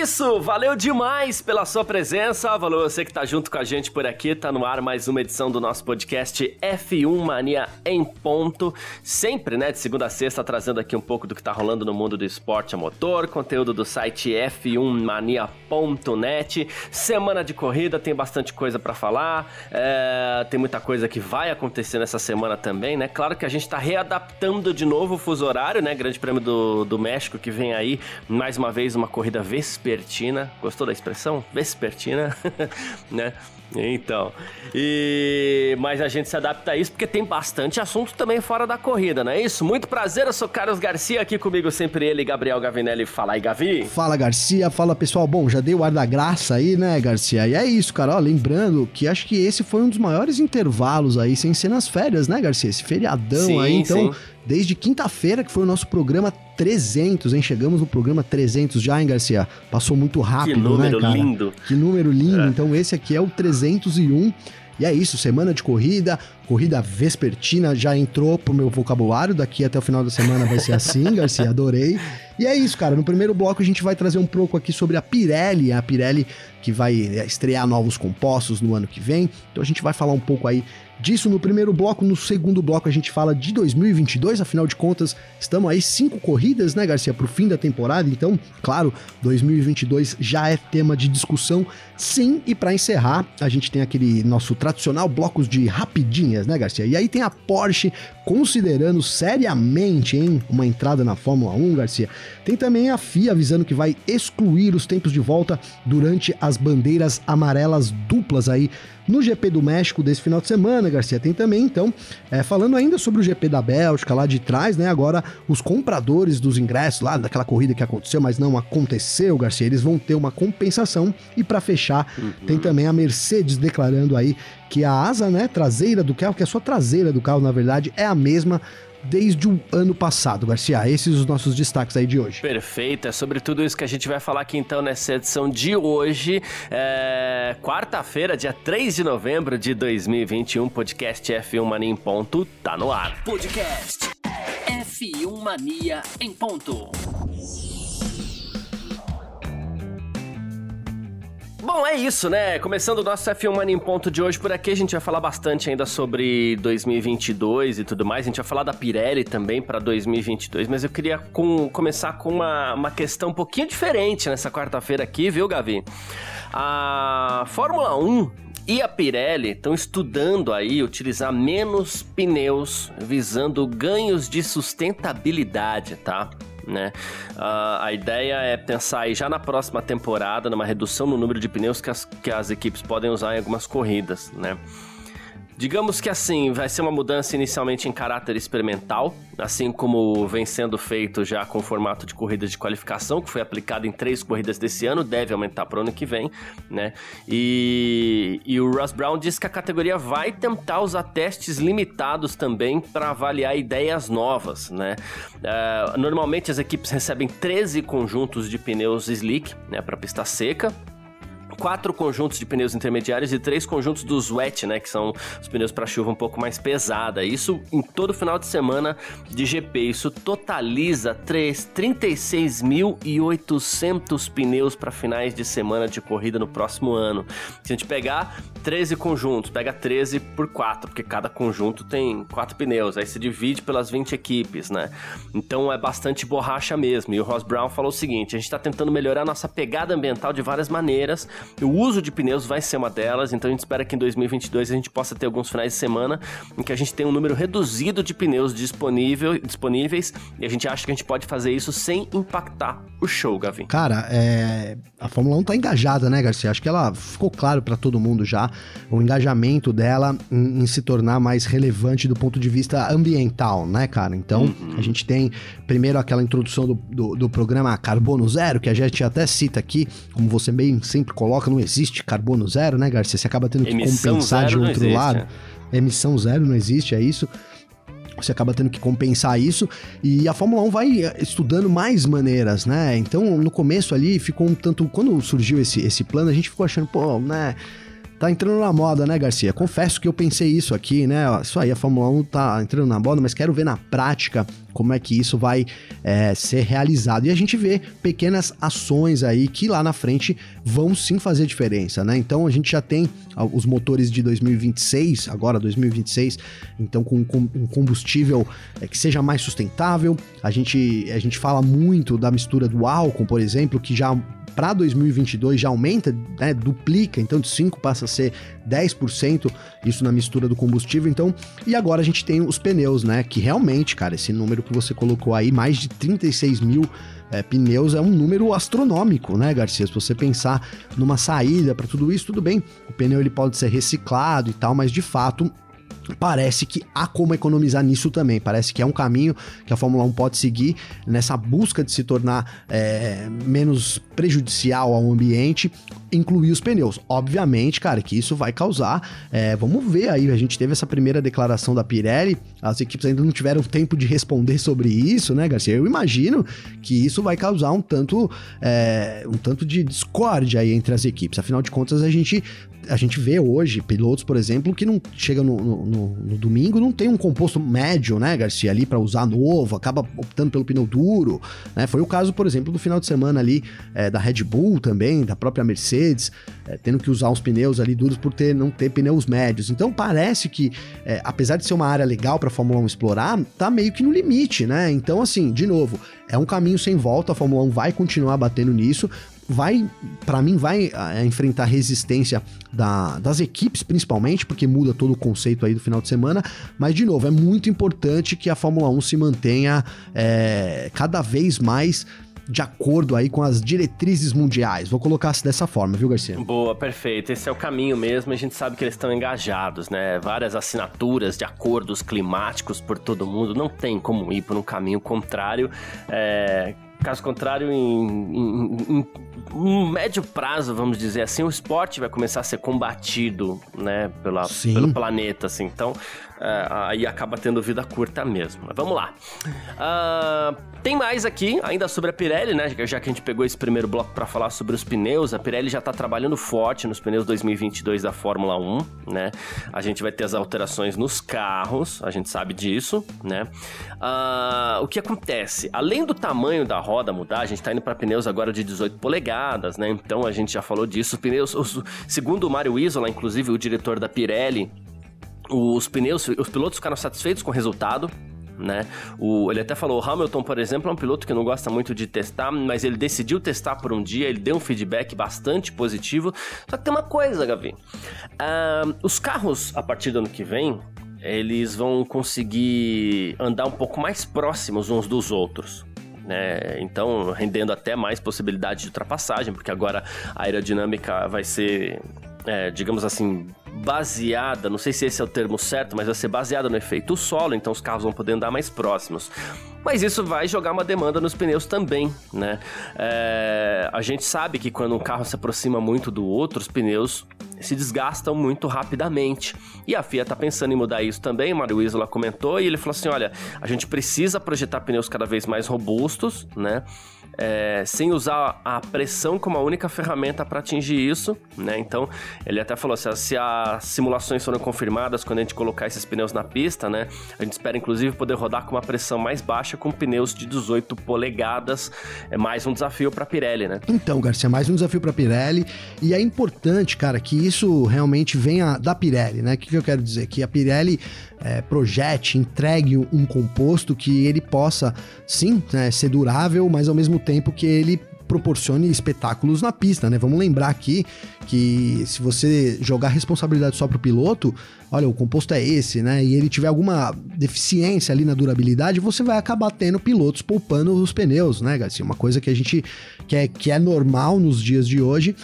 Isso, valeu demais pela sua presença, valeu você que tá junto com a gente por aqui, tá no ar mais uma edição do nosso podcast F1 Mania em ponto, sempre, né, de segunda a sexta, trazendo aqui um pouco do que tá rolando no mundo do esporte a motor, conteúdo do site f1mania.net, semana de corrida, tem bastante coisa para falar, é, tem muita coisa que vai acontecer nessa semana também, né, claro que a gente tá readaptando de novo o fuso horário, né, grande prêmio do, do México que vem aí, mais uma vez uma corrida verde vespertina. Gostou da expressão? Vespertina, né? Então, e mas a gente se adapta a isso porque tem bastante assunto também fora da corrida, não é isso? Muito prazer, eu sou Carlos Garcia, aqui comigo sempre ele, Gabriel Gavinelli. Fala aí, Gavi. Fala, Garcia. Fala, pessoal. Bom, já dei o ar da graça aí, né, Garcia? E é isso, cara. Ó, lembrando que acho que esse foi um dos maiores intervalos aí, sem ser nas férias, né, Garcia? Esse feriadão sim, aí, então... Sim desde quinta-feira, que foi o nosso programa 300, hein? Chegamos no programa 300 já, hein, Garcia? Passou muito rápido, que número né, lindo. Que número lindo. É. Então esse aqui é o 301. E é isso, semana de corrida, corrida vespertina já entrou pro meu vocabulário, daqui até o final da semana vai ser assim, Garcia, adorei. E é isso, cara, no primeiro bloco a gente vai trazer um pouco aqui sobre a Pirelli, a Pirelli que vai estrear novos compostos no ano que vem, então a gente vai falar um pouco aí disso no primeiro bloco. No segundo bloco a gente fala de 2022, afinal de contas, estamos aí cinco corridas, né, Garcia, para o fim da temporada. Então, claro, 2022 já é tema de discussão, sim. E para encerrar, a gente tem aquele nosso tradicional blocos de rapidinhas, né, Garcia? E aí tem a Porsche considerando seriamente, hein, uma entrada na Fórmula 1, Garcia. Tem também a FIA avisando que vai excluir os tempos de volta durante as bandeiras amarelas duplas aí no GP do México desse final de semana, Garcia. Tem também, então, é, falando ainda sobre o GP da Bélgica lá de trás, né? Agora, os compradores dos ingressos lá daquela corrida que aconteceu, mas não aconteceu, Garcia, eles vão ter uma compensação. E para fechar, uhum. tem também a Mercedes declarando aí que a asa, né, traseira do carro, que a sua traseira do carro, na verdade, é a mesma desde o ano passado, Garcia. Esses os nossos destaques aí de hoje. Perfeito, é sobre tudo isso que a gente vai falar aqui então nessa edição de hoje, é... quarta-feira, dia 3 de novembro de 2021, podcast F1 Mania em ponto, tá no ar. Podcast F1 Mania em ponto. Bom, é isso, né? Começando o nosso F1 Money em ponto de hoje por aqui, a gente vai falar bastante ainda sobre 2022 e tudo mais. A gente vai falar da Pirelli também para 2022, mas eu queria com, começar com uma, uma questão um pouquinho diferente nessa quarta-feira aqui, viu, Gavi? A Fórmula 1 e a Pirelli estão estudando aí utilizar menos pneus visando ganhos de sustentabilidade, tá? Né? Uh, a ideia é pensar aí já na próxima temporada numa redução no número de pneus que as, que as equipes podem usar em algumas corridas, né? Digamos que assim, vai ser uma mudança inicialmente em caráter experimental, assim como vem sendo feito já com o formato de corridas de qualificação, que foi aplicado em três corridas desse ano, deve aumentar para o ano que vem, né? E, e o Russ Brown diz que a categoria vai tentar usar testes limitados também para avaliar ideias novas, né? Uh, normalmente as equipes recebem 13 conjuntos de pneus slick, né, para pista seca, quatro conjuntos de pneus intermediários e três conjuntos dos wet, né? Que são os pneus para chuva um pouco mais pesada. Isso em todo final de semana de GP. Isso totaliza 36.800 pneus para finais de semana de corrida no próximo ano. Se a gente pegar 13 conjuntos, pega 13 por 4, porque cada conjunto tem quatro pneus. Aí se divide pelas 20 equipes, né? Então é bastante borracha mesmo. E o Ross Brown falou o seguinte: a gente está tentando melhorar nossa pegada ambiental de várias maneiras o uso de pneus vai ser uma delas, então a gente espera que em 2022 a gente possa ter alguns finais de semana em que a gente tenha um número reduzido de pneus disponível, disponíveis e a gente acha que a gente pode fazer isso sem impactar o show, Gavin. Cara, é... a Fórmula 1 tá engajada, né, Garcia? Acho que ela ficou claro para todo mundo já o engajamento dela em, em, se tornar mais relevante do ponto de vista ambiental, né, cara? Então, uhum. a gente tem primeiro aquela introdução do, do, do programa Carbono Zero, que a gente até cita aqui, como você bem sempre coloca não existe carbono zero, né, Garcia? Você acaba tendo que Emissão compensar de outro lado. É. Emissão zero não existe, é isso. Você acaba tendo que compensar isso. E a Fórmula 1 vai estudando mais maneiras, né? Então, no começo ali, ficou um tanto. Quando surgiu esse, esse plano, a gente ficou achando, pô, né? Tá entrando na moda, né, Garcia? Confesso que eu pensei isso aqui, né? Isso aí, a Fórmula 1 tá entrando na moda, mas quero ver na prática como é que isso vai é, ser realizado. E a gente vê pequenas ações aí que lá na frente vão sim fazer diferença, né? Então a gente já tem os motores de 2026, agora 2026, então com, um combustível é, que seja mais sustentável. A gente, a gente fala muito da mistura do álcool, por exemplo, que já para 2022 já aumenta, né, duplica, então de 5 passa a ser 10%, isso na mistura do combustível, então, e agora a gente tem os pneus, né, que realmente, cara, esse número que você colocou aí, mais de 36 mil é, pneus é um número astronômico, né, Garcia? Se você pensar numa saída para tudo isso, tudo bem, o pneu ele pode ser reciclado e tal, mas de fato parece que há como economizar nisso também. Parece que é um caminho que a Fórmula 1 pode seguir nessa busca de se tornar é, menos prejudicial ao ambiente, incluir os pneus. Obviamente, cara, que isso vai causar. É, vamos ver aí. A gente teve essa primeira declaração da Pirelli, as equipes ainda não tiveram tempo de responder sobre isso, né, Garcia? Eu imagino que isso vai causar um tanto, é, um tanto de discórdia aí entre as equipes. Afinal de contas, a gente a gente vê hoje pilotos, por exemplo, que não chega no, no, no domingo, não tem um composto médio, né, Garcia, ali para usar novo, acaba optando pelo pneu duro, né? Foi o caso, por exemplo, do final de semana ali é, da Red Bull também, da própria Mercedes, é, tendo que usar uns pneus ali duros por ter, não ter pneus médios. Então parece que, é, apesar de ser uma área legal para a Fórmula 1 explorar, tá meio que no limite, né? Então, assim, de novo, é um caminho sem volta, a Fórmula 1 vai continuar batendo nisso, vai, para mim, vai é, enfrentar resistência da, das equipes, principalmente, porque muda todo o conceito aí do final de semana. Mas, de novo, é muito importante que a Fórmula 1 se mantenha é, cada vez mais de acordo aí com as diretrizes mundiais. Vou colocar se dessa forma, viu, Garcia? Boa, perfeito. Esse é o caminho mesmo. A gente sabe que eles estão engajados, né? Várias assinaturas de acordos climáticos por todo mundo. Não tem como ir por um caminho contrário. É Caso contrário, em, em, em, em, médio prazo, vamos dizer assim, o esporte vai começar a ser combatido, né, pela, pelo planeta, assim. Então, aí acaba tendo vida curta mesmo. Mas vamos lá. Uh, tem mais aqui, ainda sobre a Pirelli, né? Já que a gente pegou esse primeiro bloco para falar sobre os pneus, a Pirelli já tá trabalhando forte nos pneus 2022 da Fórmula 1, né? A gente vai ter as alterações nos carros, a gente sabe disso, né? Uh, o que acontece? Além do tamanho da roda mudar, a gente tá indo para pneus agora de 18 polegadas, né? Então a gente já falou disso. Pneus, os, segundo o Mário Isola, inclusive o diretor da Pirelli, os pneus, os pilotos ficaram satisfeitos com o resultado, né? O, ele até falou, o Hamilton, por exemplo, é um piloto que não gosta muito de testar, mas ele decidiu testar por um dia, ele deu um feedback bastante positivo. Só que tem uma coisa, Gavi. Uh, os carros, a partir do ano que vem, eles vão conseguir andar um pouco mais próximos uns dos outros. Né? Então, rendendo até mais possibilidade de ultrapassagem, porque agora a aerodinâmica vai ser, é, digamos assim, baseada, não sei se esse é o termo certo, mas vai ser baseada no efeito solo, então os carros vão poder andar mais próximos. Mas isso vai jogar uma demanda nos pneus também, né? É, a gente sabe que quando um carro se aproxima muito do outro, os pneus se desgastam muito rapidamente. E a FIA está pensando em mudar isso também, o Mário Isola comentou, e ele falou assim, olha, a gente precisa projetar pneus cada vez mais robustos, né? É, sem usar a pressão como a única ferramenta para atingir isso, né? Então, ele até falou assim, se as simulações foram confirmadas quando a gente colocar esses pneus na pista, né? A gente espera inclusive poder rodar com uma pressão mais baixa com pneus de 18 polegadas. É mais um desafio para Pirelli, né? Então, Garcia, mais um desafio para Pirelli e é importante, cara, que isso realmente venha da Pirelli, né? O que, que eu quero dizer? Que a Pirelli é, projete, entregue um composto que ele possa, sim, né, ser durável, mas ao mesmo tempo que ele proporcione espetáculos na pista, né? Vamos lembrar aqui que se você jogar responsabilidade só para o piloto, olha, o composto é esse, né? E ele tiver alguma deficiência ali na durabilidade, você vai acabar tendo pilotos poupando os pneus, né, Garcia? Uma coisa que a gente que é, que é normal nos dias de hoje,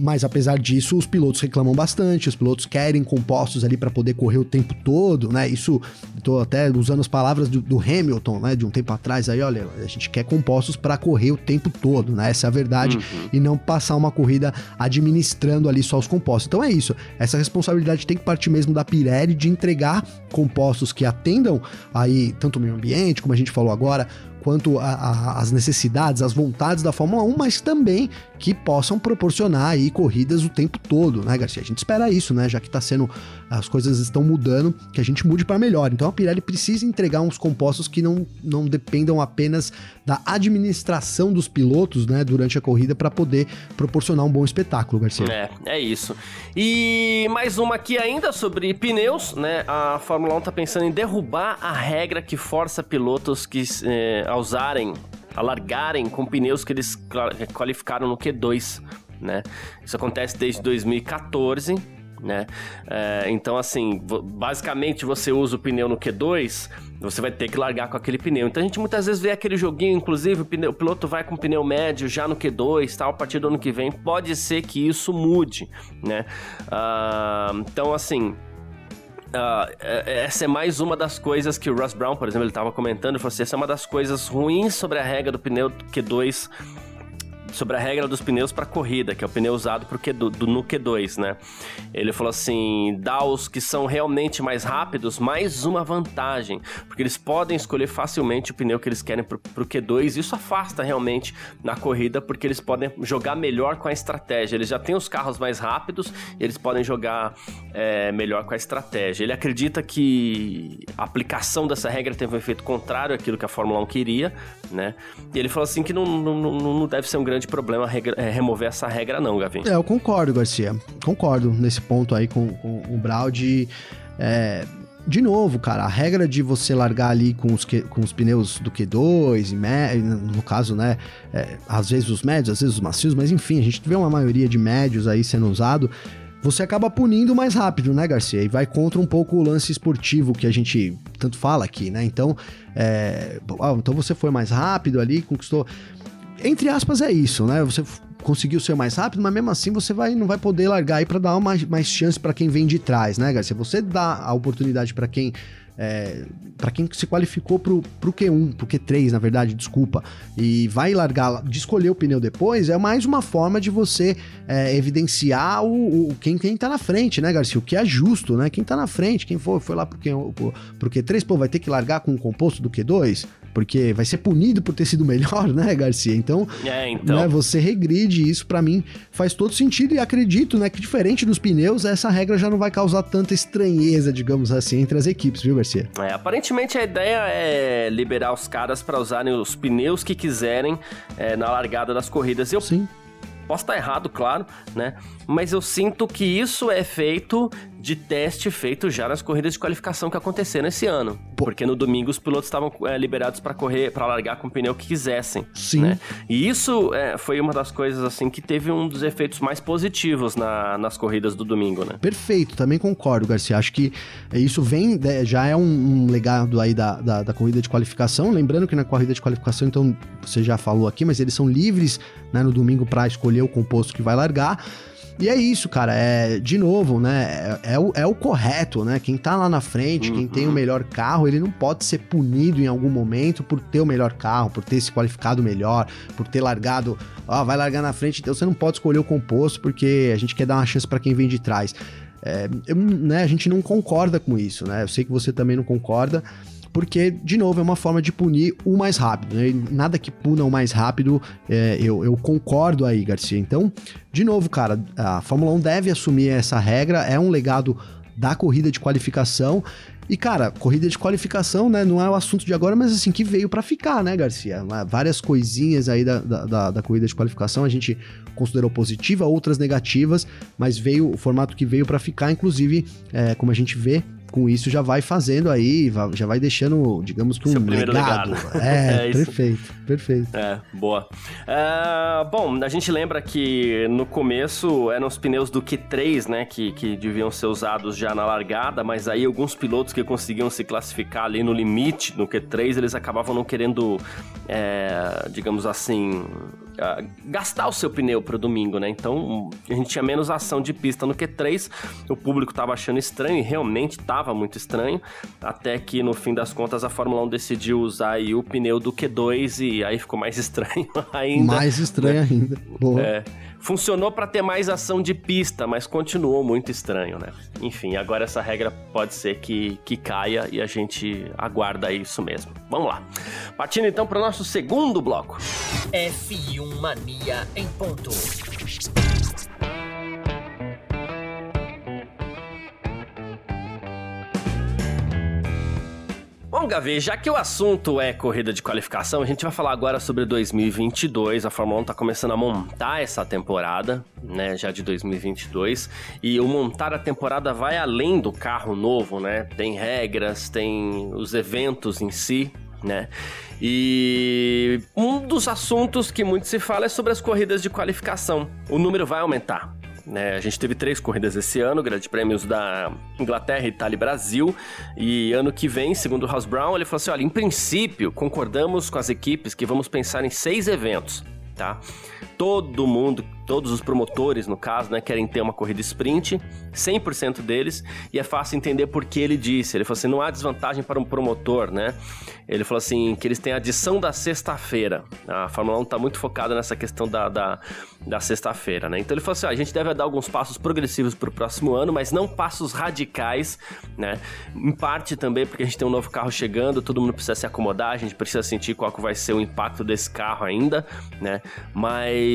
mas apesar disso, os pilotos reclamam bastante, os pilotos querem compostos ali para poder correr o tempo todo, né? Isso, tô até usando as palavras do, do, Hamilton, né? De um tempo atrás aí, olha, a gente quer compostos para correr o tempo todo, né? Essa é a verdade uhum. e não passar uma corrida administrando ali só os compostos. Então é isso, essa responsabilidade tem que partir mesmo da Pirelli de entregar compostos que atendam aí tanto o meio ambiente, como a gente falou agora, quanto às necessidades, às vontades da Fórmula 1, mas também que possam proporcionar aí corridas o tempo todo, né, Garcia? A gente espera isso, né? Já que tá sendo. As coisas estão mudando, que a gente mude para melhor. Então a Pirelli precisa entregar uns compostos que não, não dependam apenas da administração dos pilotos, né, durante a corrida para poder proporcionar um bom espetáculo, Garcia. É, é isso. E mais uma aqui ainda sobre pneus, né? A Fórmula 1 tá pensando em derrubar a regra que força pilotos que eh, a usarem, a largarem com pneus que eles qualificaram no Q2, né? Isso acontece desde 2014, né? É, então, assim, basicamente você usa o pneu no Q2, você vai ter que largar com aquele pneu. Então a gente muitas vezes vê aquele joguinho, inclusive o, pneu, o piloto vai com pneu médio já no Q2, tal, a partir do ano que vem. Pode ser que isso mude, né? Uh, então, assim, Uh, essa é mais uma das coisas que o Russ Brown, por exemplo, ele estava comentando, ele falou assim, essa é uma das coisas ruins sobre a regra do pneu Q2 sobre a regra dos pneus para corrida, que é o pneu usado pro Q, do, do, no Q2, né? Ele falou assim: dá os que são realmente mais rápidos mais uma vantagem, porque eles podem escolher facilmente o pneu que eles querem pro, pro Q2. Isso afasta realmente na corrida, porque eles podem jogar melhor com a estratégia. Eles já têm os carros mais rápidos, eles podem jogar é, melhor com a estratégia. Ele acredita que a aplicação dessa regra teve um efeito contrário àquilo que a Fórmula 1 queria, né? E ele falou assim que não, não, não deve ser um grande problema regra, é, remover essa regra, não, Gavin. É, eu concordo, Garcia. Concordo nesse ponto aí com, com o Brau de. É, de novo, cara, a regra de você largar ali com os, com os pneus do Q2, e no caso, né, é, às vezes os médios, às vezes os macios, mas enfim, a gente vê uma maioria de médios aí sendo usado você acaba punindo mais rápido, né, Garcia? E vai contra um pouco o lance esportivo que a gente tanto fala aqui, né? Então, é... ah, então você foi mais rápido ali, conquistou entre aspas, é isso, né? Você conseguiu ser mais rápido, mas mesmo assim você vai, não vai poder largar aí para dar mais, mais chance para quem vem de trás, né, Garcia? Você dá a oportunidade para quem é, para quem se qualificou pro, pro Q1, pro Q3, na verdade, desculpa, e vai largar, de escolher o pneu depois, é mais uma forma de você é, evidenciar o, o, quem, quem tá na frente, né, Garcia? O que é justo, né? Quem tá na frente, quem for, foi lá pro, Q, pro, pro Q3, pô, vai ter que largar com o composto do Q2, porque vai ser punido por ter sido melhor, né, Garcia? Então, é, então. Né, você regride isso para mim faz todo sentido e acredito, né, que diferente dos pneus, essa regra já não vai causar tanta estranheza, digamos assim, entre as equipes, viu, Garcia? É, aparentemente a ideia é liberar os caras para usarem os pneus que quiserem é, na largada das corridas. Eu Sim. Posso estar errado, claro, né? Mas eu sinto que isso é feito de teste feito já nas corridas de qualificação que aconteceram esse ano. Porque no domingo os pilotos estavam é, liberados para correr, para largar com o pneu que quisessem. Sim. Né? E isso é, foi uma das coisas assim que teve um dos efeitos mais positivos na, nas corridas do domingo, né? Perfeito, também concordo, Garcia. Acho que isso vem, né, já é um, um legado aí da, da, da, corrida de qualificação. Lembrando que na corrida de qualificação, então, você já falou aqui, mas eles são livres né, no domingo para escolher o composto que vai largar. E é isso, cara. É, de novo, né? É, é, o, é o correto, né? Quem tá lá na frente, uhum. quem tem o uhum. melhor carro, ele não pode ser punido em algum momento por ter o melhor carro, por ter se qualificado melhor, por ter largado. Ó, vai largar na frente, então você não pode escolher o composto porque a gente quer dar uma chance para quem vem de trás. É, eu, né, a gente não concorda com isso, né? Eu sei que você também não concorda porque, de novo, é uma forma de punir o mais rápido. Né? Nada que puna o mais rápido, é, eu, eu concordo aí, Garcia. Então, de novo, cara, a Fórmula 1 deve assumir essa regra, é um legado da corrida de qualificação. E, cara, corrida de qualificação, né? Não é o assunto de agora, mas assim, que veio para ficar, né, Garcia? Várias coisinhas aí da, da, da, corrida de qualificação a gente considerou positiva, outras negativas, mas veio o formato que veio para ficar, inclusive, é, como a gente vê, com isso já vai fazendo aí, já vai deixando, digamos que um legado. legado. É, é perfeito, perfeito. É, boa. É, bom, a gente lembra que no começo eram os pneus do Q3, né, que, que deviam ser usados já na largada, mas aí alguns pilotos que conseguiam se classificar ali no limite, no Q3, eles acabavam não querendo, é, digamos assim, uh, gastar o seu pneu pro domingo, né? Então a gente tinha menos ação de pista no Q3, o público tava achando estranho e realmente tava muito estranho, até que no fim das contas a Fórmula 1 decidiu usar aí o pneu do Q2 e aí ficou mais estranho ainda. Mais estranho ainda. Boa. É. Funcionou para ter mais ação de pista, mas continuou muito estranho, né? Enfim, agora essa regra pode ser que, que caia e a gente aguarda isso mesmo. Vamos lá. Partindo então para o nosso segundo bloco. F1 Mania em ponto. Bom, Gavi, já que o assunto é corrida de qualificação, a gente vai falar agora sobre 2022. A Fórmula 1 está começando a montar essa temporada, né, já de 2022. E o montar a temporada vai além do carro novo, né? Tem regras, tem os eventos em si, né? E um dos assuntos que muito se fala é sobre as corridas de qualificação. O número vai aumentar. Né? A gente teve três corridas esse ano, grandes prêmios da Inglaterra, Itália e Brasil. E ano que vem, segundo o Ross Brown, ele falou assim: olha, em princípio, concordamos com as equipes que vamos pensar em seis eventos, tá? Todo mundo todos os promotores, no caso, né, querem ter uma corrida sprint, 100% deles, e é fácil entender por que ele disse. Ele falou assim: não há desvantagem para um promotor, né? Ele falou assim: que eles têm a adição da sexta-feira. A Fórmula 1 está muito focada nessa questão da, da, da sexta-feira, né? Então ele falou assim: a gente deve dar alguns passos progressivos para o próximo ano, mas não passos radicais, né? Em parte também porque a gente tem um novo carro chegando, todo mundo precisa se acomodar, a gente precisa sentir qual vai ser o impacto desse carro ainda, né? Mas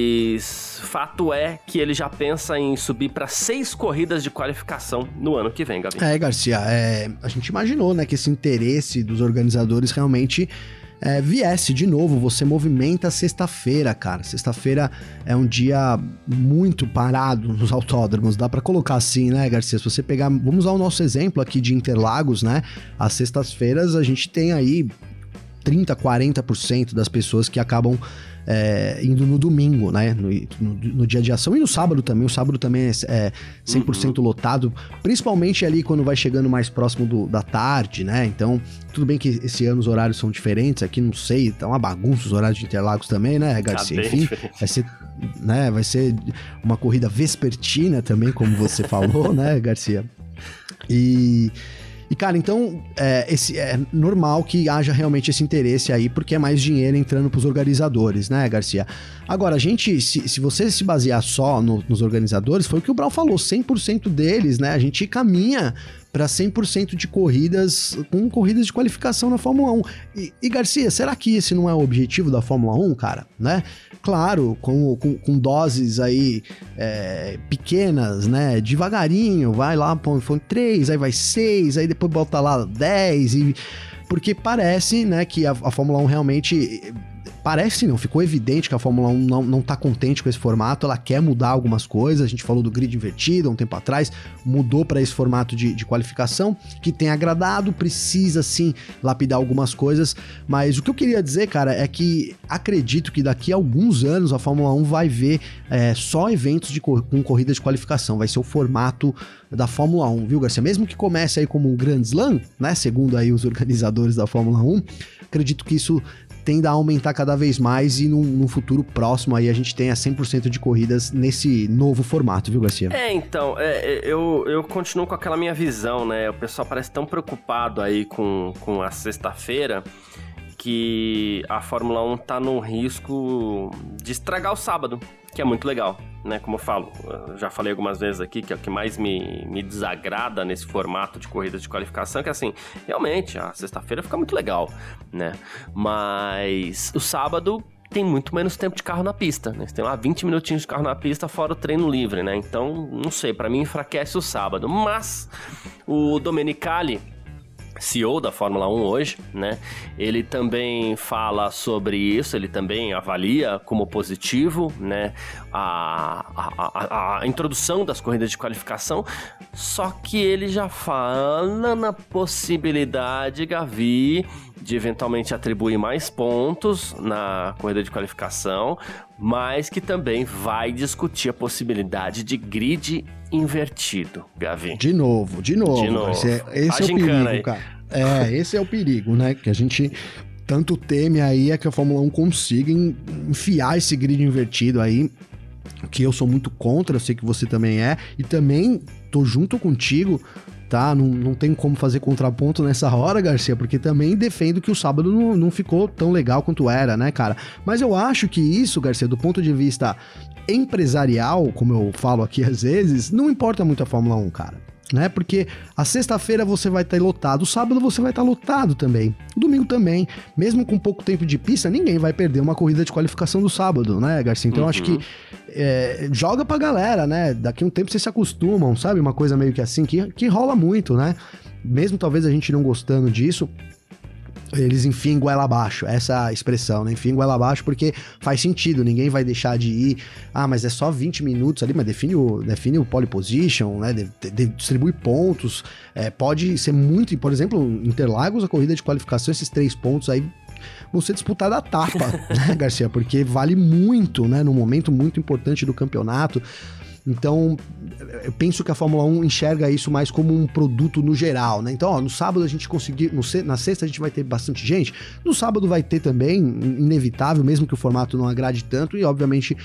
fato é que ele já pensa em subir para seis corridas de qualificação no ano que vem, Gabi. É, Garcia, é, a gente imaginou, né, que esse interesse dos organizadores realmente é, viesse de novo. Você movimenta sexta-feira, cara. Sexta-feira é um dia muito parado nos autódromos. Dá para colocar assim, né, Garcia? Se você pegar, vamos usar o nosso exemplo aqui de Interlagos, né? As sextas-feiras a gente tem aí 30, 40% das pessoas que acabam é, indo no domingo, né? No, no, no, dia de ação e no sábado também. O sábado também é, é 100% uhum. lotado, principalmente ali quando vai chegando mais próximo do, da tarde, né? Então, tudo bem que esse ano os horários são diferentes, aqui não sei, tá uma bagunça os horários de Interlagos também, né, Garcia? Tá Enfim, vai ser, né, vai ser uma corrida vespertina também, como você falou, né, Garcia? E e, cara, então é, esse, é normal que haja realmente esse interesse aí, porque é mais dinheiro entrando pros organizadores, né, Garcia? Agora, a gente, se, se você se basear só no, nos organizadores, foi o que o Brau falou, 100% deles, né? A gente caminha para 100% de corridas com corridas de qualificação na Fórmula 1. E, e, Garcia, será que esse não é o objetivo da Fórmula 1, cara? Né? Claro, com, com, com doses aí é, pequenas, né? Devagarinho, vai lá, põe, põe 3, aí vai 6, aí depois bota lá 10 e porque parece, né, que a, a Fórmula 1 realmente Parece não, ficou evidente que a Fórmula 1 não, não tá contente com esse formato, ela quer mudar algumas coisas. A gente falou do grid invertido um tempo atrás, mudou para esse formato de, de qualificação, que tem agradado, precisa sim lapidar algumas coisas. Mas o que eu queria dizer, cara, é que acredito que daqui a alguns anos a Fórmula 1 vai ver é, só eventos de, com corrida de qualificação, vai ser o formato da Fórmula 1, viu, Garcia? Mesmo que comece aí como um Grand Slam, né? Segundo aí os organizadores da Fórmula 1, acredito que isso tenda a aumentar cada vez mais e num, futuro próximo aí a gente tenha 100% de corridas nesse novo formato, viu, Garcia? É, então, é, é, eu, eu continuo com aquela minha visão, né? O pessoal parece tão preocupado aí com, com a sexta-feira que a Fórmula 1 tá num risco de estragar o sábado, que é muito legal, né? Como eu falo, eu já falei algumas vezes aqui que é o que mais me, me desagrada nesse formato de corridas de qualificação, que assim, realmente, a sexta-feira fica muito legal, né? Mas o sábado tem muito menos tempo de carro na pista, né? Você tem lá 20 minutinhos de carro na pista fora o treino livre, né? Então, não sei, para mim enfraquece o sábado. Mas o Domenicali CEO da Fórmula 1 hoje, né? Ele também fala sobre isso, ele também avalia como positivo, né? A, a, a, a introdução das corridas de qualificação, só que ele já fala na possibilidade, Gavi, de eventualmente atribuir mais pontos na corrida de qualificação, mas que também vai discutir a possibilidade de grid invertido, Gavi. De novo, de novo. De novo. Esse é, esse é o perigo, aí. cara. É, esse é o perigo, né? Que a gente tanto teme aí é que a Fórmula 1 consiga enfiar esse grid invertido aí, que eu sou muito contra, eu sei que você também é, e também tô junto contigo tá? Não, não tem como fazer contraponto nessa hora, Garcia, porque também defendo que o sábado não, não ficou tão legal quanto era, né, cara? Mas eu acho que isso, Garcia, do ponto de vista empresarial, como eu falo aqui às vezes, não importa muito a Fórmula 1, cara né? Porque a sexta-feira você vai estar lotado, o sábado você vai estar lotado também, o domingo também. Mesmo com pouco tempo de pista, ninguém vai perder uma corrida de qualificação do sábado, né, Garcia? Então uhum. acho que uhum. é, joga pra galera, né? Daqui a um tempo vocês se acostumam, sabe? Uma coisa meio que assim, que, que rola muito, né? Mesmo talvez a gente não gostando disso, eles enfim goela abaixo, essa expressão, né? Enfim goela abaixo, porque faz sentido, ninguém vai deixar de ir. Ah, mas é só 20 minutos ali, mas define o, define o pole position, né? De, de, distribui pontos. É, pode ser muito, por exemplo, Interlagos, a corrida de qualificação, esses três pontos aí vão ser disputados a tapa, né, Garcia? Porque vale muito, né? Num momento muito importante do campeonato. Então, eu penso que a Fórmula 1 enxerga isso mais como um produto no geral, né? Então, ó, no sábado a gente conseguir, no, na sexta a gente vai ter bastante gente, no sábado vai ter também, inevitável, mesmo que o formato não agrade tanto, e obviamente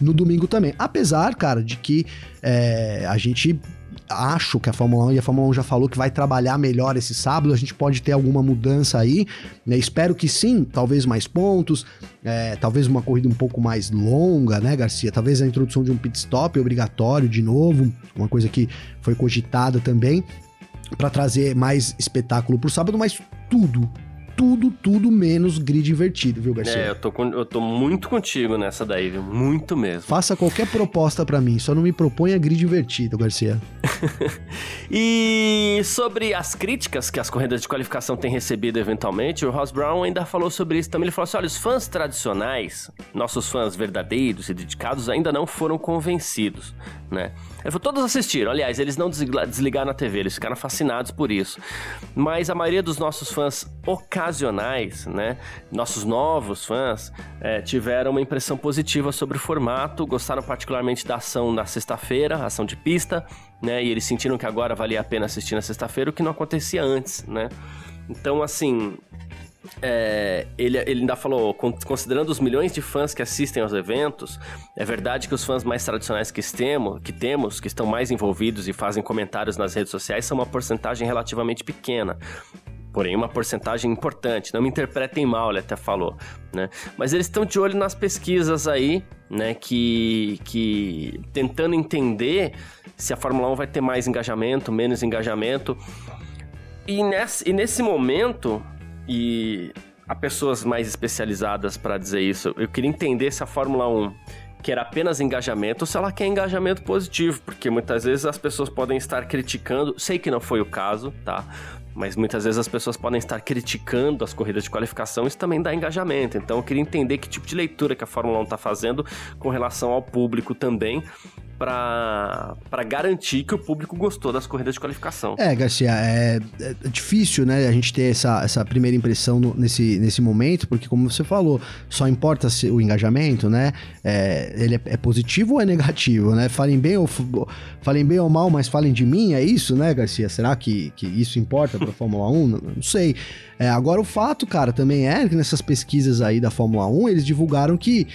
no domingo também. Apesar, cara, de que é, a gente acho que a Fórmula 1 e a Fórmula 1 já falou que vai trabalhar melhor esse sábado, a gente pode ter alguma mudança aí, né? Espero que sim, talvez mais pontos, é, talvez uma corrida um pouco mais longa, né, Garcia? Talvez a introdução de um pit stop obrigatório de novo, uma coisa que foi cogitada também para trazer mais espetáculo pro sábado, mas tudo, tudo, tudo menos grid invertido, viu, Garcia? É, eu tô, eu tô muito contigo nessa daí, viu? Muito mesmo. Faça qualquer proposta para mim, só não me proponha grid invertido, Garcia. e sobre as críticas que as corridas de qualificação têm recebido eventualmente, o Ross Brown ainda falou sobre isso também. Ele falou assim: olha, os fãs tradicionais, nossos fãs verdadeiros e dedicados, ainda não foram convencidos, né? Todos assistiram, aliás, eles não desligaram a TV, eles ficaram fascinados por isso. Mas a maioria dos nossos fãs ocasionais, né, nossos novos fãs, é, tiveram uma impressão positiva sobre o formato, gostaram particularmente da ação na sexta-feira, ação de pista, né, e eles sentiram que agora valia a pena assistir na sexta-feira, o que não acontecia antes, né. Então, assim, é, ele, ele ainda falou, considerando os milhões de fãs que assistem aos eventos, é verdade que os fãs mais tradicionais que temos, que temos, que estão mais envolvidos e fazem comentários nas redes sociais, são uma porcentagem relativamente pequena. Porém, uma porcentagem importante. Não me interpretem mal, ele até falou, né? Mas eles estão de olho nas pesquisas aí, né? Que, que tentando entender se a Fórmula 1 vai ter mais engajamento, menos engajamento. E nesse, e nesse momento, e há pessoas mais especializadas para dizer isso. Eu queria entender se a Fórmula 1 quer apenas engajamento ou se ela quer engajamento positivo, porque muitas vezes as pessoas podem estar criticando, sei que não foi o caso, tá? Mas muitas vezes as pessoas podem estar criticando as corridas de qualificação, isso também dá engajamento. Então eu queria entender que tipo de leitura que a Fórmula 1 está fazendo com relação ao público também, para garantir que o público gostou das corridas de qualificação. É, Garcia, é, é difícil, né, a gente ter essa, essa primeira impressão no, nesse, nesse momento, porque como você falou, só importa o engajamento, né? É, ele é, é, positivo ou é negativo, né? Falem bem ou falem bem ou mal, mas falem de mim, é isso, né, Garcia? Será que, que isso importa para a Fórmula 1? Não, não sei. É, agora o fato, cara, também é que nessas pesquisas aí da Fórmula 1, eles divulgaram que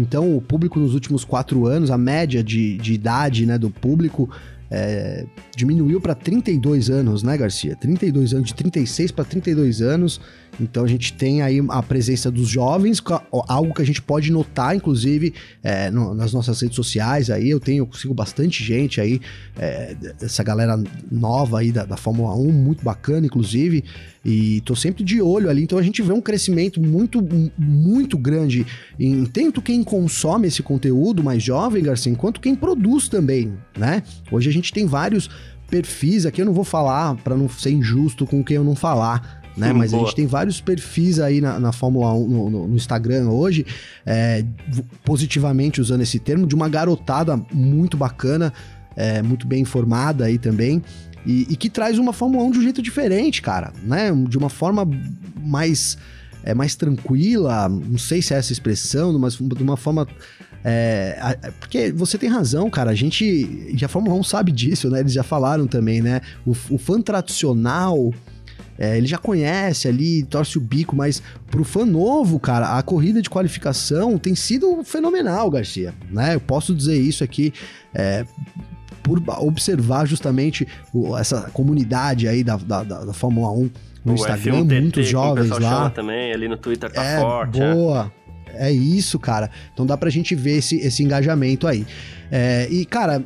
então, o público nos últimos quatro anos, a média de, de idade né, do público é, diminuiu para 32 anos, né, Garcia? 32 anos, de 36 para 32 anos. Então a gente tem aí a presença dos jovens, algo que a gente pode notar, inclusive, é, no, nas nossas redes sociais. Aí eu tenho, eu sigo bastante gente aí, é, essa galera nova aí da, da Fórmula 1, muito bacana, inclusive. E tô sempre de olho ali, então a gente vê um crescimento muito, muito grande em tanto quem consome esse conteúdo mais jovem, Garcia, quanto quem produz também, né? Hoje a gente tem vários perfis, aqui eu não vou falar para não ser injusto com quem eu não falar, né? Mas boa. a gente tem vários perfis aí na, na Fórmula 1, no, no, no Instagram hoje, é, positivamente usando esse termo, de uma garotada muito bacana, é, muito bem informada aí também. E, e, que traz uma Fórmula 1 de um jeito diferente, cara, né? De uma forma mais, é, mais tranquila, não sei se é essa expressão, mas de uma forma é, porque você tem razão, cara. A gente. E a Fórmula 1 sabe disso, né? Eles já falaram também, né? O, o fã tradicional é, ele já conhece ali, torce o bico, mas pro fã novo, cara, a corrida de qualificação tem sido fenomenal, Garcia, né? Eu posso dizer isso aqui, é, por observar justamente essa comunidade aí da, da, da Fórmula 1 no o Instagram, F1TT, muitos jovens lá. também, ali no Twitter tá é, forte. É. Boa. É. é isso, cara. Então dá pra gente ver esse, esse engajamento aí. É, e, cara,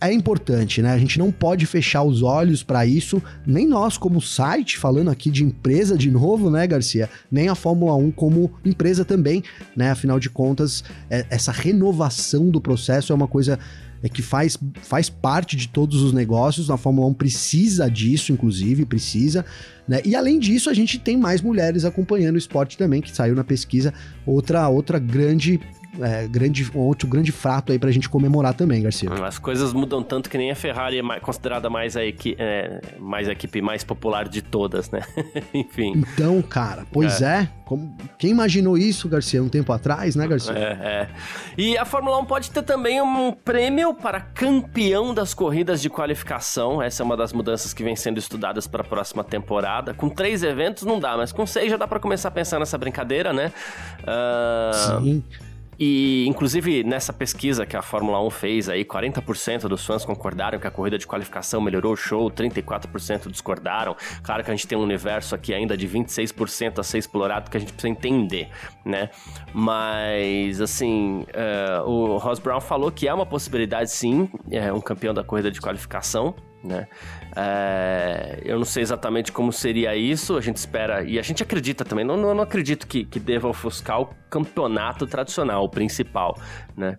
é importante, né? A gente não pode fechar os olhos para isso, nem nós como site, falando aqui de empresa de novo, né, Garcia? Nem a Fórmula 1 como empresa também, né? Afinal de contas, é, essa renovação do processo é uma coisa é que faz, faz parte de todos os negócios. A Fórmula 1 precisa disso, inclusive, precisa. Né? E além disso, a gente tem mais mulheres acompanhando o esporte também, que saiu na pesquisa. Outra, outra grande é, grande, outro grande fato aí pra gente comemorar também, Garcia. As coisas mudam tanto que nem a Ferrari é considerada mais a, equi é, mais a equipe mais popular de todas, né? Enfim. Então, cara, pois é. é como, quem imaginou isso, Garcia, um tempo atrás, né, Garcia? É, é. E a Fórmula 1 pode ter também um prêmio para campeão das corridas de qualificação. Essa é uma das mudanças que vem sendo estudadas para a próxima temporada. Com três eventos não dá, mas com seis já dá para começar a pensar nessa brincadeira, né? Uh... Sim. E, inclusive, nessa pesquisa que a Fórmula 1 fez aí, 40% dos fãs concordaram que a corrida de qualificação melhorou o show, 34% discordaram. Claro que a gente tem um universo aqui ainda de 26% a ser explorado que a gente precisa entender, né? Mas, assim, uh, o Ross Brown falou que é uma possibilidade, sim, é um campeão da corrida de qualificação, né? É, eu não sei exatamente como seria isso, a gente espera, e a gente acredita também, não, não, não acredito que, que deva ofuscar o campeonato tradicional, o principal, né?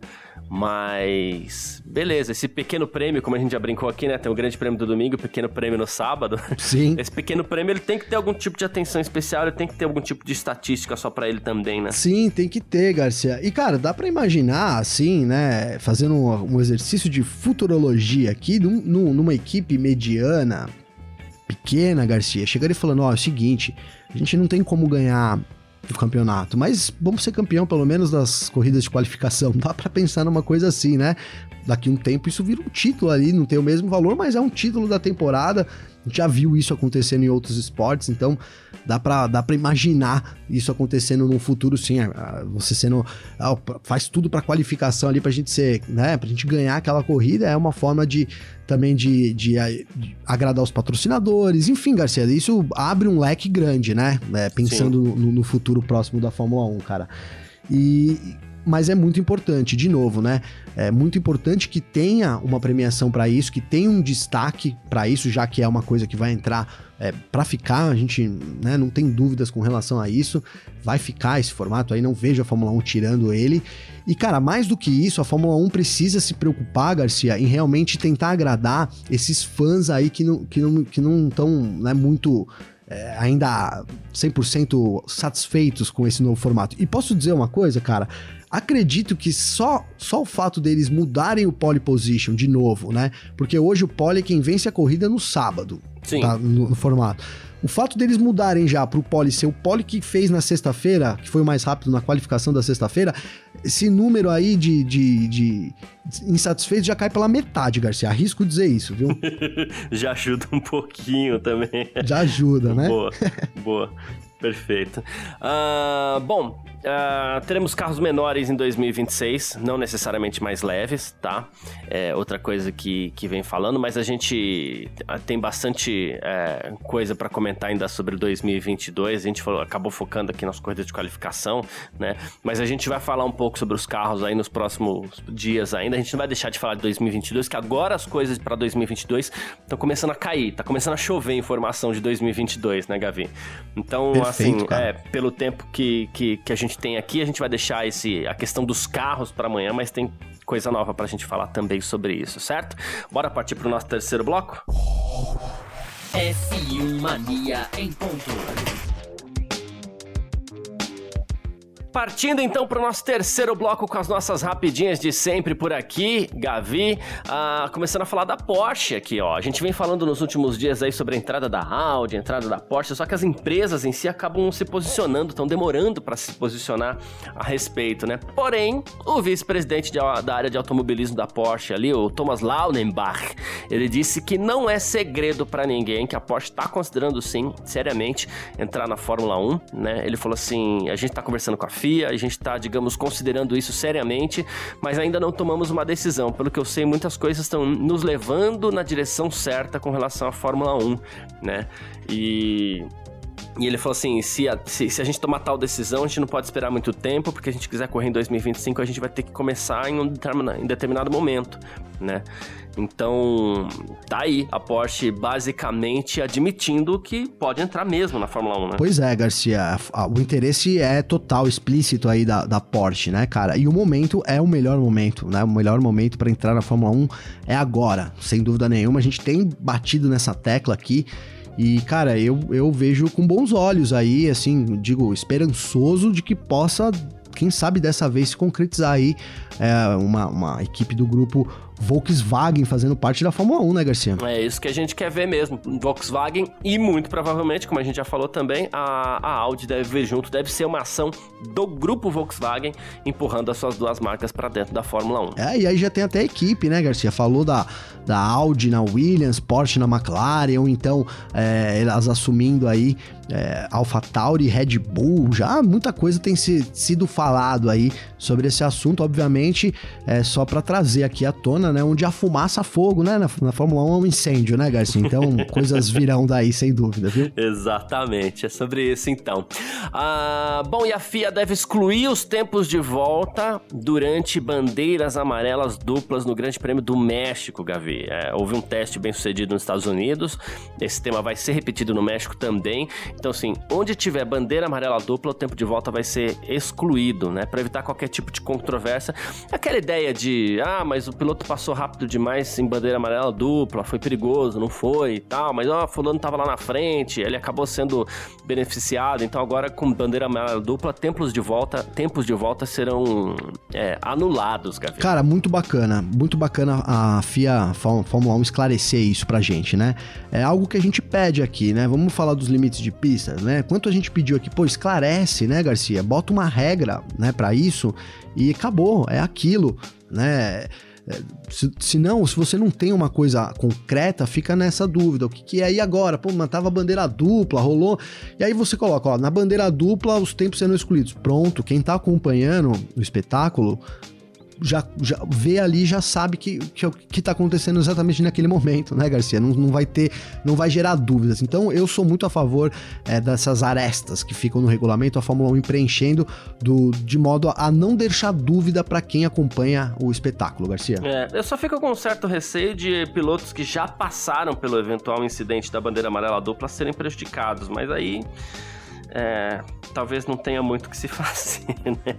Mas, beleza, esse pequeno prêmio, como a gente já brincou aqui, né? Tem o grande prêmio do domingo, o pequeno prêmio no sábado. Sim. Esse pequeno prêmio, ele tem que ter algum tipo de atenção especial, ele tem que ter algum tipo de estatística só para ele também, né? Sim, tem que ter, Garcia. E, cara, dá para imaginar, assim, né? Fazendo um, um, exercício de futurologia aqui, num, numa equipe mediana, pequena, Garcia, chegando e falando: ó, é o seguinte, a gente não tem como ganhar do campeonato. Mas vamos ser campeão pelo menos das corridas de qualificação. Dá para pensar numa coisa assim, né? Daqui um tempo isso vira um título ali, não tem o mesmo valor, mas é um título da temporada. A gente já viu isso acontecendo em outros esportes, então dá pra, dá pra imaginar isso acontecendo no futuro, sim. É, é, você sendo. Faz tudo pra qualificação ali pra gente ser, né? Pra gente ganhar aquela corrida, é uma forma de também de, de, de agradar os patrocinadores. Enfim, Garcia, isso abre um leque grande, né? É, pensando no, no futuro próximo da Fórmula 1, cara. E mas é muito importante, de novo, né? É muito importante que tenha uma premiação para isso, que tenha um destaque para isso, já que é uma coisa que vai entrar é, para ficar, a gente né, não tem dúvidas com relação a isso, vai ficar esse formato aí, não vejo a Fórmula 1 tirando ele. E cara, mais do que isso, a Fórmula 1 precisa se preocupar, Garcia, em realmente tentar agradar esses fãs aí que não que não que não estão né, muito é, ainda 100% satisfeitos com esse novo formato. E posso dizer uma coisa, cara? Acredito que só, só o fato deles mudarem o pole position de novo, né? Porque hoje o pole é quem vence a corrida no sábado. Sim. Tá, no, no formato. O fato deles mudarem já pro pole ser o pole que fez na sexta-feira, que foi o mais rápido na qualificação da sexta-feira, esse número aí de, de, de insatisfeitos já cai pela metade, Garcia. Arrisco dizer isso, viu? já ajuda um pouquinho também. Já ajuda, né? Boa, boa. Perfeito. Uh, bom, Uh, teremos carros menores em 2026, não necessariamente mais leves, tá? É outra coisa que, que vem falando, mas a gente ah, tem bastante é, coisa para comentar ainda sobre 2022. A gente falou, acabou focando aqui nas corridas de qualificação, né? Mas a gente vai falar um pouco sobre os carros aí nos próximos dias ainda. A gente não vai deixar de falar de 2022, que agora as coisas para 2022 estão começando a cair, tá começando a chover informação de 2022, né, Gavi? Então, assim, cara. é, pelo tempo que, que, que a gente gente tem aqui. A gente vai deixar esse, a questão dos carros para amanhã, mas tem coisa nova para a gente falar também sobre isso, certo? Bora partir para o nosso terceiro bloco? F1 Mania em ponto. Partindo então para o nosso terceiro bloco com as nossas rapidinhas de sempre por aqui, Gavi, ah, começando a falar da Porsche aqui, ó. A gente vem falando nos últimos dias aí sobre a entrada da Audi, a entrada da Porsche, só que as empresas em si acabam se posicionando, estão demorando para se posicionar a respeito, né? Porém, o vice-presidente da área de automobilismo da Porsche ali, o Thomas Laudenbach, ele disse que não é segredo para ninguém que a Porsche está considerando sim, seriamente, entrar na Fórmula 1, né? Ele falou assim: a gente está conversando com a FIA, a gente está, digamos, considerando isso seriamente, mas ainda não tomamos uma decisão. Pelo que eu sei, muitas coisas estão nos levando na direção certa com relação à Fórmula 1, né? E e ele falou assim: se a, se, se a, gente tomar tal decisão, a gente não pode esperar muito tempo, porque a gente quiser correr em 2025, a gente vai ter que começar em um determinado, em determinado momento, né? Então, tá aí a Porsche basicamente admitindo que pode entrar mesmo na Fórmula 1, né? Pois é, Garcia. O interesse é total, explícito aí da, da Porsche, né, cara? E o momento é o melhor momento, né? O melhor momento para entrar na Fórmula 1 é agora, sem dúvida nenhuma. A gente tem batido nessa tecla aqui. E, cara, eu, eu vejo com bons olhos aí, assim, digo, esperançoso de que possa, quem sabe dessa vez, se concretizar aí é, uma, uma equipe do grupo Volkswagen fazendo parte da Fórmula 1, né, Garcia? É isso que a gente quer ver mesmo. Volkswagen e muito provavelmente, como a gente já falou também, a, a Audi deve vir junto, deve ser uma ação do grupo Volkswagen empurrando as suas duas marcas para dentro da Fórmula 1. É, e aí já tem até equipe, né, Garcia? Falou da, da Audi na Williams, Porsche na McLaren, ou então é, elas assumindo aí é, AlphaTauri, Red Bull, já muita coisa tem se, sido falado aí sobre esse assunto, obviamente, é só para trazer aqui à tona, né, onde a fumaça fogo, né, na, na Fórmula 1 é um incêndio, né, Garcia? Então, coisas virão daí, sem dúvida, viu? Exatamente, é sobre isso então. Ah, bom, e a FIA deve excluir os tempos de volta durante bandeiras amarelas duplas no Grande Prêmio do México, Gavi. É, houve um teste bem sucedido nos Estados Unidos, esse tema vai ser repetido no México também, então, assim, onde tiver bandeira amarela dupla, o tempo de volta vai ser excluído, né? Para evitar qualquer tipo de controvérsia. Aquela ideia de, ah, mas o piloto passou rápido demais em bandeira amarela dupla, foi perigoso, não foi e tal, mas ó, fulano tava lá na frente, ele acabou sendo beneficiado, então agora com bandeira amarela dupla, tempos de volta, tempos de volta serão é, anulados. Cara, muito bacana, muito bacana a FIA Fórmula 1 esclarecer isso pra gente, né? É algo que a gente pede aqui, né? Vamos falar dos limites de pista pistas, né? Quanto a gente pediu aqui, pô, esclarece, né, Garcia? Bota uma regra, né, para isso e acabou, é aquilo, né? Se, se, não, se você não tem uma coisa concreta, fica nessa dúvida. O que, que é? E agora? Pô, mantava bandeira dupla, rolou. E aí você coloca, ó, na bandeira dupla, os tempos sendo excluídos. Pronto, quem tá acompanhando o espetáculo já, já vê ali, já sabe que, que, que tá acontecendo exatamente naquele momento, né, Garcia? Não, não vai ter, não vai gerar dúvidas. Então, eu sou muito a favor é, dessas arestas que ficam no regulamento, a Fórmula 1 preenchendo do, de modo a não deixar dúvida para quem acompanha o espetáculo, Garcia. É, eu só fico com um certo receio de pilotos que já passaram pelo eventual incidente da bandeira amarela dupla serem prejudicados, mas aí. É, talvez não tenha muito que se fazer, né?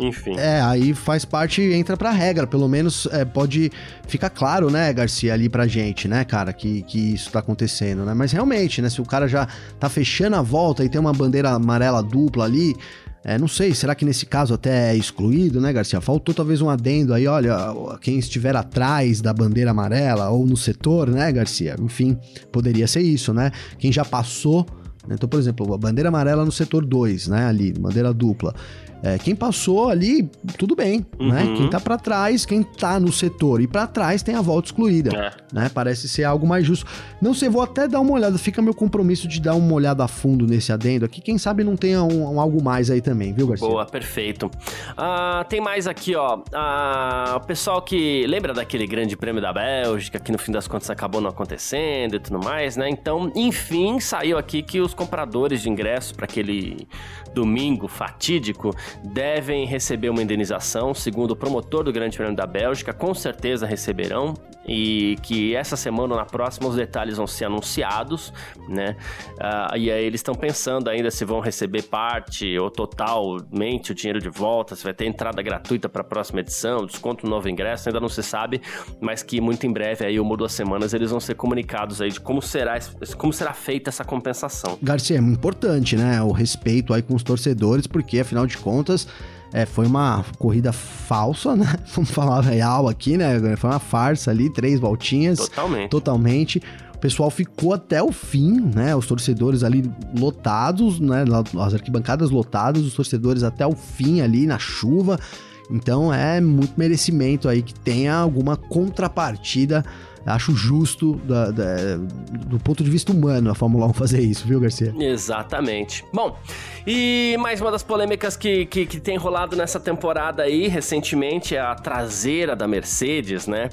Enfim. É, aí faz parte, entra pra regra. Pelo menos é, pode ficar claro, né, Garcia, ali pra gente, né, cara, que, que isso tá acontecendo, né? Mas realmente, né, se o cara já tá fechando a volta e tem uma bandeira amarela dupla ali, é, não sei, será que nesse caso até é excluído, né, Garcia? Faltou talvez um adendo aí, olha, quem estiver atrás da bandeira amarela ou no setor, né, Garcia? Enfim, poderia ser isso, né? Quem já passou. Né? Então, por exemplo, a bandeira amarela no setor 2, né, ali, bandeira dupla. É, quem passou ali, tudo bem, né? uhum. né? Quem tá para trás, quem tá no setor e para trás tem a volta excluída, é. né? Parece ser algo mais justo. Não sei, vou até dar uma olhada, fica meu compromisso de dar uma olhada a fundo nesse adendo aqui, quem sabe não tenha um, um algo mais aí também, viu, Garcia? Boa, perfeito. Ah, tem mais aqui, ó, ah, o pessoal que lembra daquele grande prêmio da Bélgica, que no fim das contas acabou não acontecendo e tudo mais, né? Então, enfim, saiu aqui que os compradores de ingressos para aquele domingo fatídico devem receber uma indenização, segundo o promotor do Grande Prêmio da Bélgica, com certeza receberão. e que essa semana ou na próxima os detalhes vão ser anunciados, né? Uh, e aí eles estão pensando ainda se vão receber parte ou totalmente o dinheiro de volta, se vai ter entrada gratuita para a próxima edição, desconto no novo ingresso, ainda não se sabe, mas que muito em breve, aí uma ou duas semanas, eles vão ser comunicados aí de como será, como será feita essa compensação. Garcia, é importante, né? O respeito aí com os torcedores, porque afinal de contas é, foi uma corrida falsa, né? Vamos falar real aqui, né? Foi uma farsa ali, três voltinhas. Totalmente. Totalmente. O pessoal ficou até o fim, né? Os torcedores ali lotados, né? As arquibancadas lotadas, os torcedores até o fim ali na chuva. Então é muito merecimento aí que tenha alguma contrapartida acho justo da, da, do ponto de vista humano a Fórmula 1 fazer isso, viu, Garcia? Exatamente. Bom, e mais uma das polêmicas que, que, que, tem rolado nessa temporada aí, recentemente, é a traseira da Mercedes, né?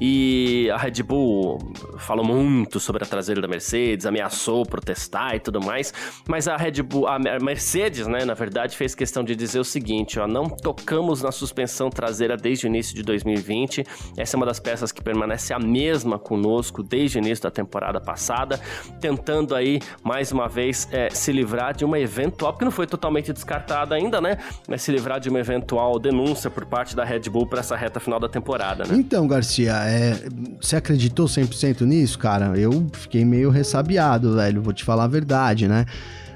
E a Red Bull falou muito sobre a traseira da Mercedes, ameaçou protestar e tudo mais, mas a Red Bull, a Mercedes, né, na verdade, fez questão de dizer o seguinte, ó, não tocamos na suspensão traseira desde o início de 2020, essa é uma das peças que permanece a mesma conosco desde o início da temporada passada, tentando aí, mais uma vez, é, se livrar de uma eventual porque não foi totalmente descartada ainda, né? Mas se livrar de uma eventual denúncia por parte da Red Bull para essa reta final da temporada, né? Então, Garcia, é, você acreditou 100% nisso, cara? Eu fiquei meio ressabiado, velho, vou te falar a verdade, né?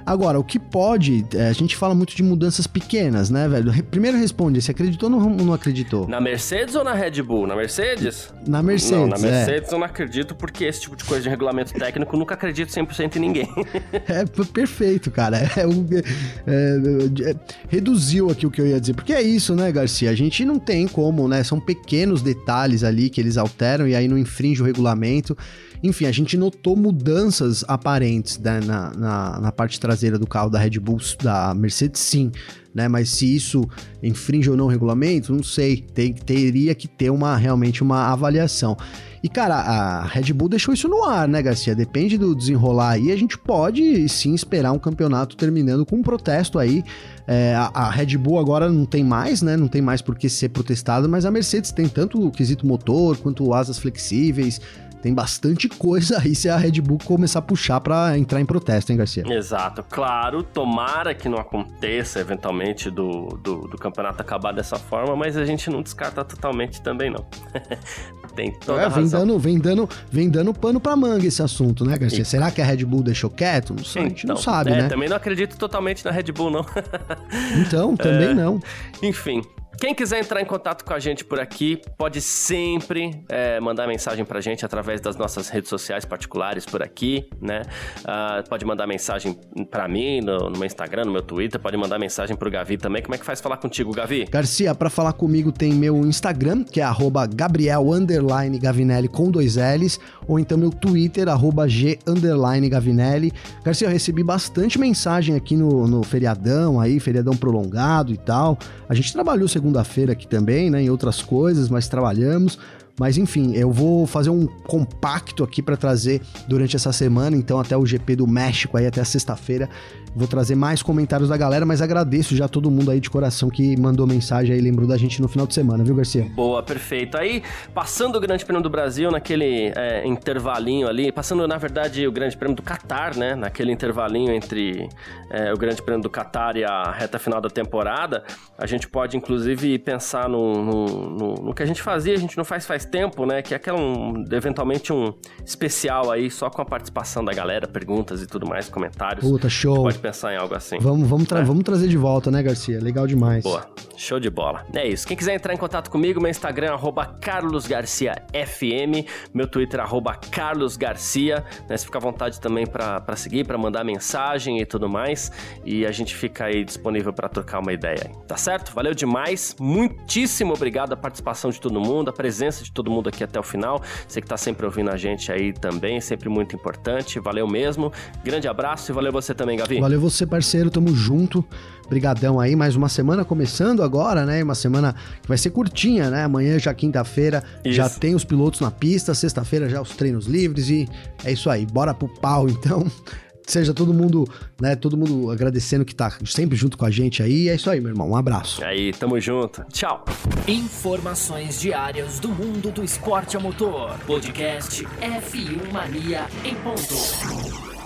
Agora, o que pode. É, a gente fala muito de mudanças pequenas, né, velho? Primeiro responde, você acreditou ou não, não acreditou? Na Mercedes ou na Red Bull? Na Mercedes? Na Mercedes. Não, na Mercedes é. eu não acredito, porque esse tipo de coisa de regulamento técnico nunca acredito 100% em ninguém. é perfeito, cara. É, é, é, reduziu aqui o que eu ia dizer. Porque é isso, né, Garcia? A gente não tem como, né? São pequenos detalhes ali que eles alteram e aí não infringe o regulamento. Enfim, a gente notou mudanças aparentes né, na, na, na, parte traseira do carro da Red Bull, da Mercedes, sim. Né? Mas se isso infringe ou não o regulamento, não sei. Tem, teria que ter uma realmente uma avaliação. E, cara, a Red Bull deixou isso no ar, né, Garcia? Depende do desenrolar aí. A gente pode sim esperar um campeonato terminando com um protesto aí. É, a, a, Red Bull agora não tem mais, né? Não tem mais por que ser protestada, mas a Mercedes tem tanto o quesito motor quanto asas flexíveis, tem bastante coisa aí se a Red Bull começar a puxar para entrar em protesto, hein, Garcia? Exato. Claro, tomara que não aconteça eventualmente do, do, do campeonato acabar dessa forma, mas a gente não descarta totalmente também, não. Tem toda é, vem razão. Dando, vem, dando, vem dando pano pra manga esse assunto, né, Garcia? E... Será que a Red Bull deixou quieto? Não sei, a gente não então, sabe, é, né? Também não acredito totalmente na Red Bull, não. então, também é... não. Enfim, quem quiser entrar em contato com a gente por aqui, pode sempre é, mandar mensagem pra gente através das nossas redes sociais particulares por aqui, né? Uh, pode mandar mensagem pra mim no, no, meu Instagram, no meu Twitter, pode mandar mensagem pro Gavi também. Como é que faz falar contigo, Gavi? Garcia, para falar comigo tem meu Instagram, que é Gabriel Gavinelli com dois L's, ou então meu Twitter, G Gavinelli. Garcia, eu recebi bastante mensagem aqui no, no feriadão aí, feriadão prolongado e tal. A gente trabalhou segunda-feira aqui também, né? Em outras coisas, mas trabalhamos. Mas enfim, eu vou fazer um compacto aqui para trazer durante essa semana, então até o GP do México aí até sexta-feira. Vou trazer mais comentários da galera, mas agradeço já todo mundo aí de coração que mandou mensagem aí, lembrou da gente no final de semana, viu, Garcia? Boa, perfeito. Aí, passando o Grande Prêmio do Brasil, naquele é, intervalinho ali, passando, na verdade, o Grande Prêmio do Qatar, né? Naquele intervalinho entre é, o Grande Prêmio do Qatar e a reta final da temporada, a gente pode, inclusive, pensar no, no, no, no que a gente fazia, a gente não faz faz tempo, né? Que é aquela, um, eventualmente, um especial aí, só com a participação da galera, perguntas e tudo mais, comentários. Puta, show pensar em algo assim. Vamos, vamos, tra é. vamos trazer de volta, né, Garcia? Legal demais. Boa, show de bola. É isso. Quem quiser entrar em contato comigo, meu Instagram é carlosgarciafm, meu Twitter é carlosgarcia, né? Você fica à vontade também para seguir, para mandar mensagem e tudo mais, e a gente fica aí disponível para trocar uma ideia, tá certo? Valeu demais, muitíssimo obrigado a participação de todo mundo, a presença de todo mundo aqui até o final, você que tá sempre ouvindo a gente aí também, sempre muito importante, valeu mesmo, grande abraço e valeu você também, Gavi. Valeu Valeu você, parceiro, tamo junto. Brigadão aí, mais uma semana começando agora, né? Uma semana que vai ser curtinha, né? Amanhã já quinta-feira, já tem os pilotos na pista, sexta-feira já os treinos livres e é isso aí. Bora pro pau então. Seja todo mundo, né? Todo mundo agradecendo que tá sempre junto com a gente aí. É isso aí, meu irmão. Um abraço. Aí, tamo junto. Tchau. Informações diárias do mundo do esporte a motor. Podcast F1 Mania em ponto.